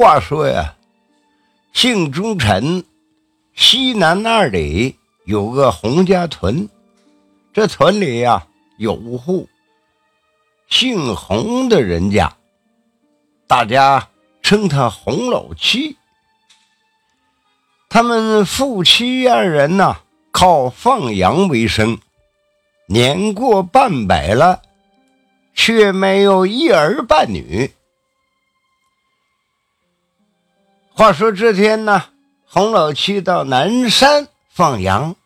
话说呀，姓朱陈，西南二里有个洪家屯，这屯里呀有户姓洪的人家，大家称他洪老七。他们夫妻二人呐，靠放羊为生，年过半百了，却没有一儿半女。话说这天呢，洪老七到南山放羊，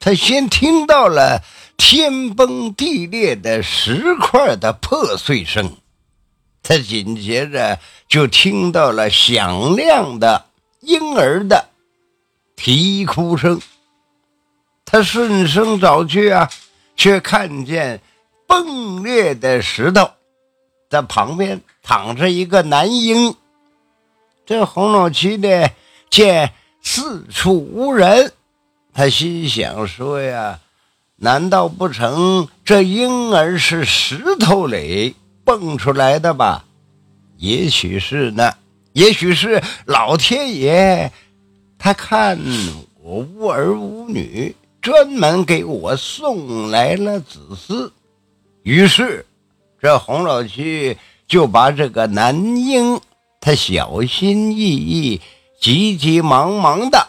他先听到了天崩地裂的石块的破碎声，他紧接着就听到了响亮的婴儿的啼哭声。他顺声找去啊，却看见崩裂的石头，在旁边躺着一个男婴。这洪老七呢，见四处无人，他心想说呀：“难道不成这婴儿是石头里蹦出来的吧？也许是呢，也许是老天爷，他看我无儿无女，专门给我送来了子嗣。于是，这洪老七就把这个男婴。”他小心翼翼、急急忙忙的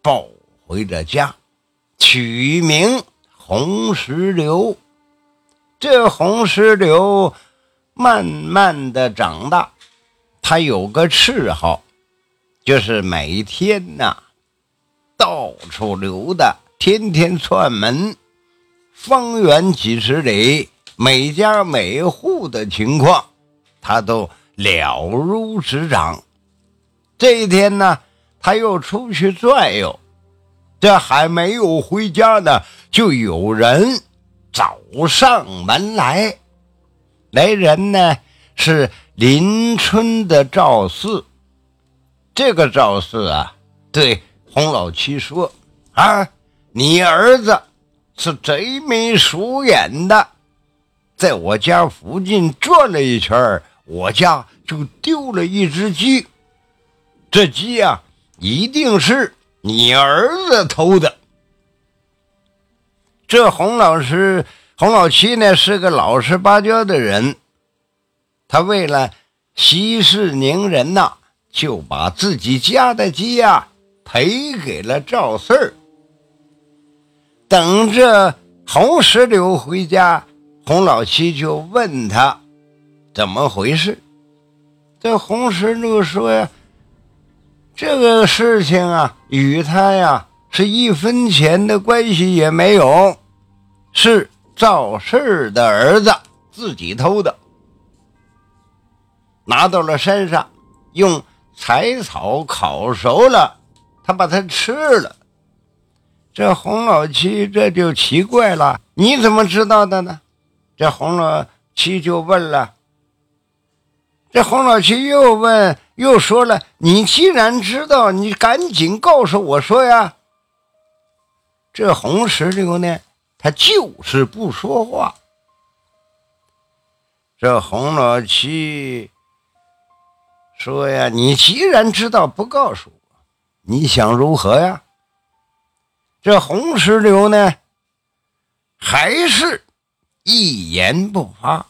抱回了家，取名红石榴。这红石榴慢慢的长大，他有个嗜好，就是每天呐到处溜达，天天串门，方圆几十里，每家每户的情况，他都。了如指掌。这一天呢，他又出去转悠，这还没有回家呢，就有人找上门来。来人呢是邻村的赵四。这个赵四啊，对洪老七说：“啊，你儿子是贼眉鼠眼的，在我家附近转了一圈我家就丢了一只鸡，这鸡呀，一定是你儿子偷的。这洪老师、洪老七呢，是个老实巴交的人，他为了息事宁人呐，就把自己家的鸡呀赔给了赵四儿。等着洪石榴回家，洪老七就问他。怎么回事？这红石榴说呀：“这个事情啊，与他呀是一分钱的关系也没有，是赵氏的儿子自己偷的，拿到了山上，用柴草烤熟了，他把它吃了。这洪老七这就奇怪了：你怎么知道的呢？这洪老七就问了。”这洪老七又问，又说了：“你既然知道，你赶紧告诉我说呀。”这红石榴呢，他就是不说话。这洪老七说呀：“你既然知道，不告诉我，你想如何呀？”这红石榴呢，还是一言不发。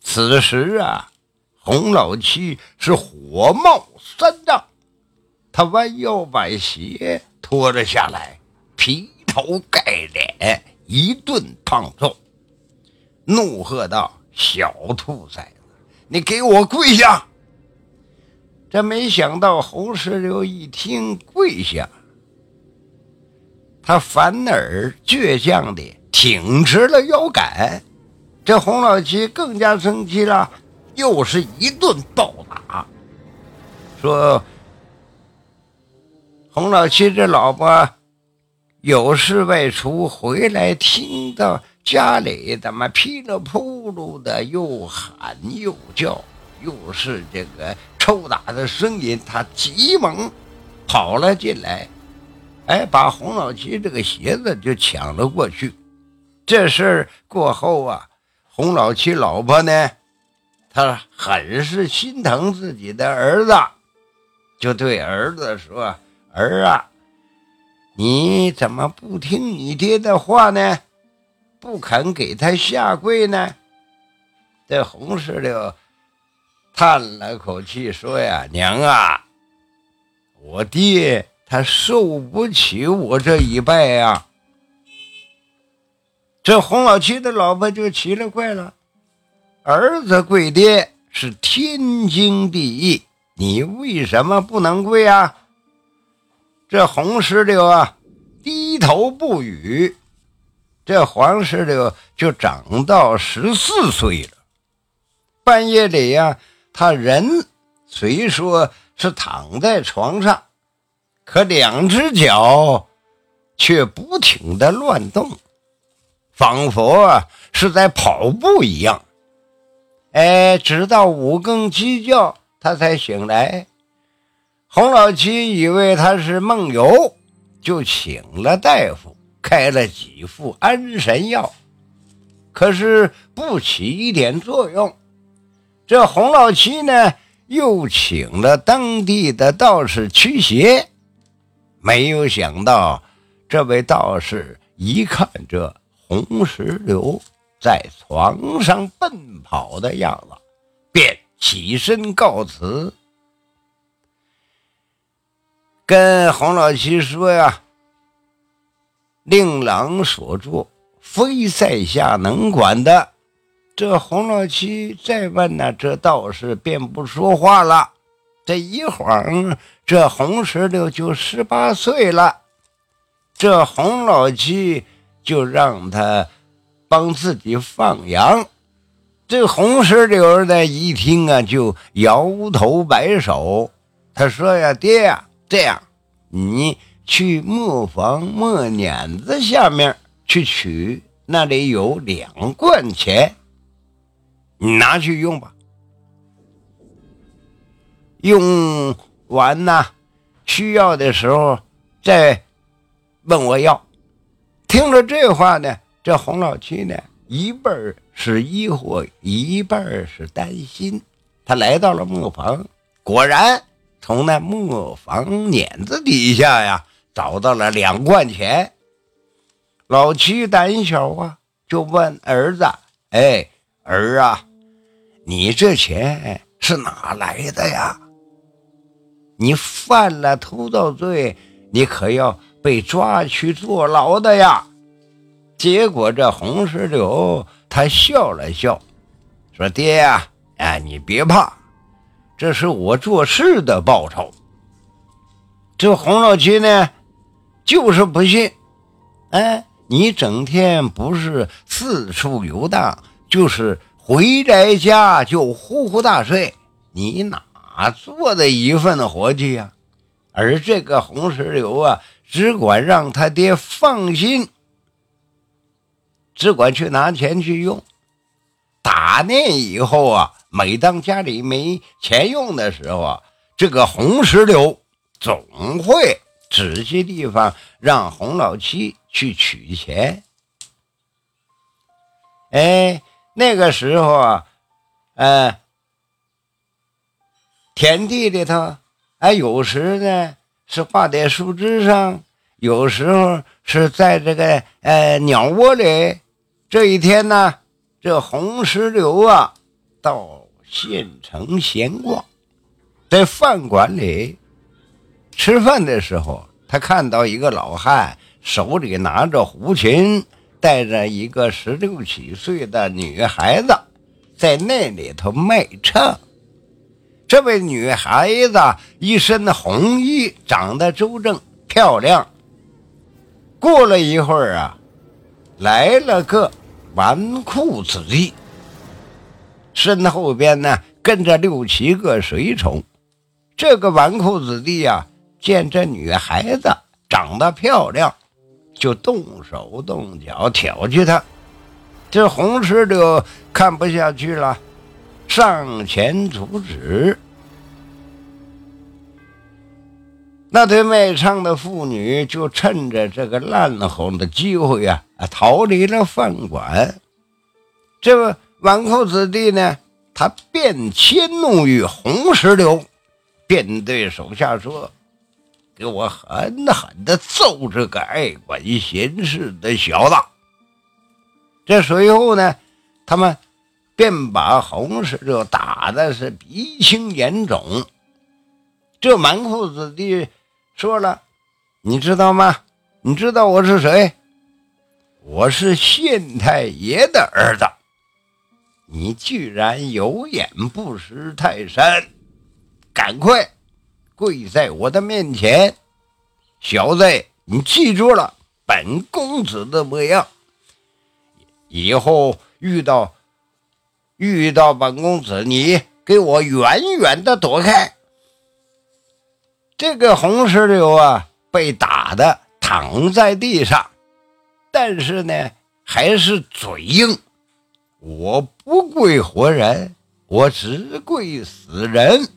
此时啊。洪老七是火冒三丈，他弯腰把鞋脱了下来，劈头盖脸一顿胖揍，怒喝道：“小兔崽子，你给我跪下！”这没想到洪石榴一听跪下，他反而倔强的挺直了腰杆。这洪老七更加生气了。又是一顿暴打，说：“洪老七这老婆有事外出回来，听到家里怎么噼里扑噜的，又喊又叫，又是这个抽打的声音，他急忙跑了进来，哎，把洪老七这个鞋子就抢了过去。这事儿过后啊，洪老七老婆呢？”他很是心疼自己的儿子，就对儿子说：“儿啊，你怎么不听你爹的话呢？不肯给他下跪呢？”这红石榴叹了口气说：“呀，娘啊，我爹他受不起我这一拜呀。”这洪老七的老婆就奇了怪了：“儿子跪爹是天经地义，你为什么不能跪啊？”这红石榴啊，低头不语。这黄石榴就长到十四岁了。半夜里呀，他人虽说是躺在床上，可两只脚却不停的乱动。仿佛是在跑步一样，哎，直到五更鸡叫，他才醒来。洪老七以为他是梦游，就请了大夫，开了几副安神药，可是不起一点作用。这洪老七呢，又请了当地的道士驱邪，没有想到这位道士一看这。红石榴在床上奔跑的样子，便起身告辞，跟洪老七说：“呀，令郎所做，非在下能管的。”这洪老七再问呢，这道士便不说话了。这一晃，这红石榴就十八岁了。这洪老七。就让他帮自己放羊。这红石榴呢，一听啊，就摇头摆手。他说：“呀，爹呀，这样，你去磨坊磨碾子下面去取，那里有两贯钱，你拿去用吧。用完呢，需要的时候再问我要。”听了这话呢，这洪老七呢，一半是疑惑，一半是担心。他来到了磨坊，果然从那磨坊碾子底下呀，找到了两贯钱。老七胆小啊，就问儿子：“哎，儿啊，你这钱是哪来的呀？你犯了偷盗罪，你可要……”被抓去坐牢的呀！结果这红石榴他笑了笑，说：“爹呀，哎，你别怕，这是我做事的报酬。”这洪老七呢，就是不信。哎，你整天不是四处游荡，就是回宅家就呼呼大睡，你哪做的一份活计呀？而这个红石榴啊。只管让他爹放心，只管去拿钱去用。打那以后啊，每当家里没钱用的时候啊，这个红石榴总会指些地方让洪老七去取钱。哎，那个时候啊，呃，田地里头，哎，有时呢。是挂在树枝上，有时候是在这个呃鸟窝里。这一天呢，这红石榴啊到县城闲逛，在饭馆里吃饭的时候，他看到一个老汉手里拿着胡琴，带着一个十六七岁的女孩子在那里头卖唱。这位女孩子一身红衣，长得周正漂亮。过了一会儿啊，来了个纨绔子弟，身后边呢跟着六七个随从。这个纨绔子弟呀，见这女孩子长得漂亮，就动手动脚挑起她。这红石榴看不下去了。上前阻止，那对卖唱的妇女就趁着这个烂哄的机会呀，逃离了饭馆。这纨绔子弟呢，他便迁怒于红石榴，便对手下说：“给我狠狠地揍这个爱管闲事的小子！”这随后呢，他们便把红石榴打的是鼻青眼肿。这纨绔子弟说了：“你知道吗？你知道我是谁？我是县太爷的儿子。你居然有眼不识泰山！赶快跪在我的面前，小子，你记住了本公子的模样。以后遇到遇到本公子，你给我远远的躲开。”这个红石榴啊，被打的躺在地上，但是呢，还是嘴硬。我不跪活人，我只跪死人。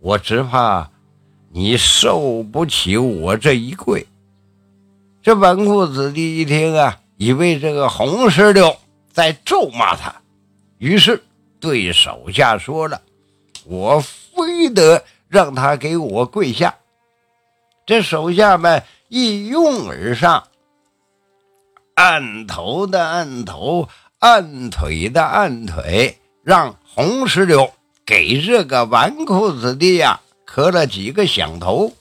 我只怕你受不起我这一跪。这纨绔子弟一听啊，以为这个红石榴在咒骂他，于是对手下说了：“我非得。”让他给我跪下，这手下们一拥而上，按头的按头，按腿的按腿，让红石榴给这个纨绔子弟呀磕了几个响头。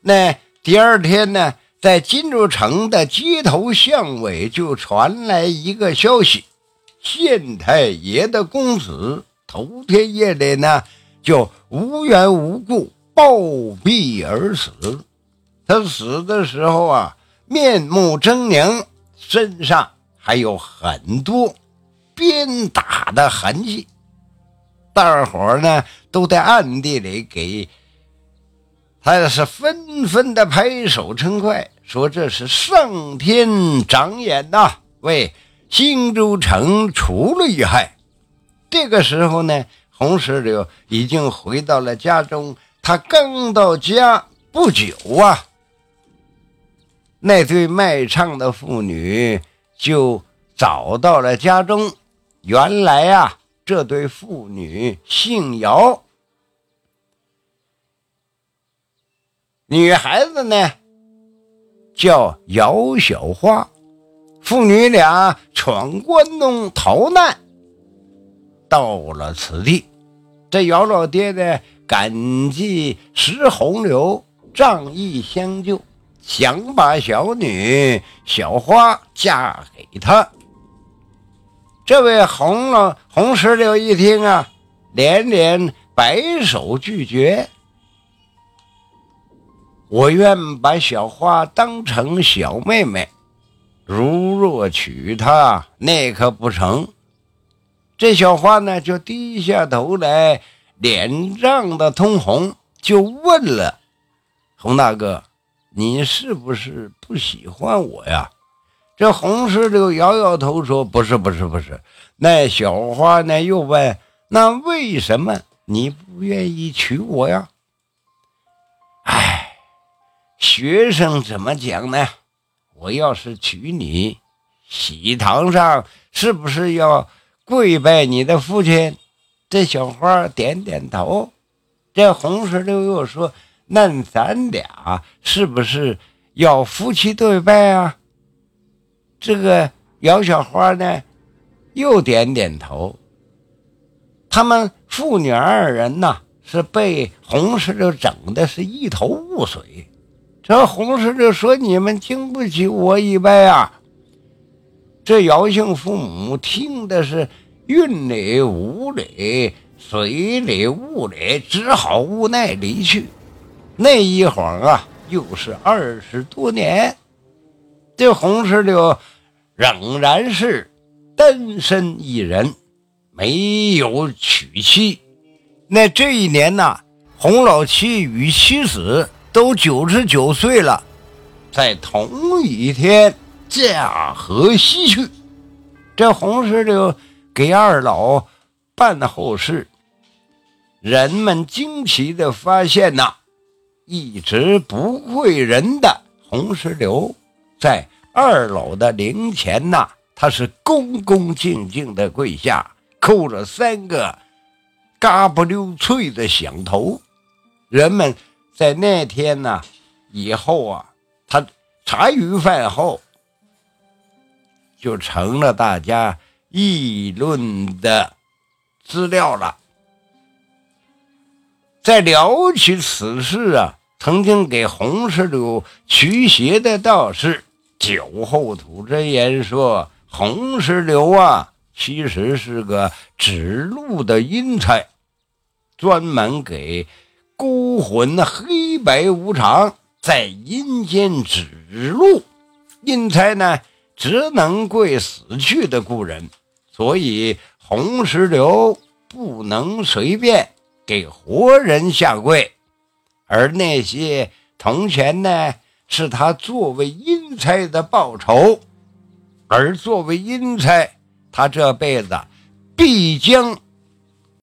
那第二天呢，在金州城的街头巷尾就传来一个消息：县太爷的公子头天夜里呢。就无缘无故暴毙而死。他死的时候啊，面目狰狞，身上还有很多鞭打的痕迹。大伙儿呢都在暗地里给他是纷纷的拍手称快，说这是上天长眼呐，为新州城除了一害。这个时候呢。同时就已经回到了家中，他刚到家不久啊，那对卖唱的妇女就找到了家中。原来啊，这对妇女姓姚，女孩子呢叫姚小花，父女俩闯关东逃难，到了此地。这姚老爹呢，感激石洪流仗义相救，想把小女小花嫁给他。这位红老红石榴一听啊，连连摆手拒绝。我愿把小花当成小妹妹，如若娶她，那可不成。这小花呢，就低下头来，脸涨得通红，就问了：“洪大哥，你是不是不喜欢我呀？”这洪石榴摇摇头说：“不是，不是，不是。”那小花呢，又问：“那为什么你不愿意娶我呀？”哎，学生怎么讲呢？我要是娶你，喜堂上是不是要？跪拜你的父亲，这小花点点头。这红石榴又说：“那咱俩是不是要夫妻对拜啊？”这个姚小花呢，又点点头。他们父女二人呐，是被红石榴整的是一头雾水。这红石榴说：“你们经不起我一拜啊！”这姚姓父母听的是云里雾里、水里雾里，只好无奈离去。那一晃啊，又是二十多年，这洪石榴仍然是单身一人，没有娶妻。那这一年呢，洪老七与妻子都九十九岁了，在同一天。驾河西去，这红石榴给二老办后事，人们惊奇的发现呐，一直不会人的红石榴，在二老的灵前呐，他是恭恭敬敬的跪下，叩了三个嘎不溜脆的响头。人们在那天呢以后啊，他茶余饭后就成了大家议论的资料了。在聊起此事啊，曾经给红石榴驱邪的道士酒后吐真言说：“红石榴啊，其实是个指路的阴差，专门给。”孤魂黑白无常，在阴间指路，阴差呢只能跪死去的故人，所以红石榴不能随便给活人下跪，而那些铜钱呢，是他作为阴差的报酬，而作为阴差，他这辈子必将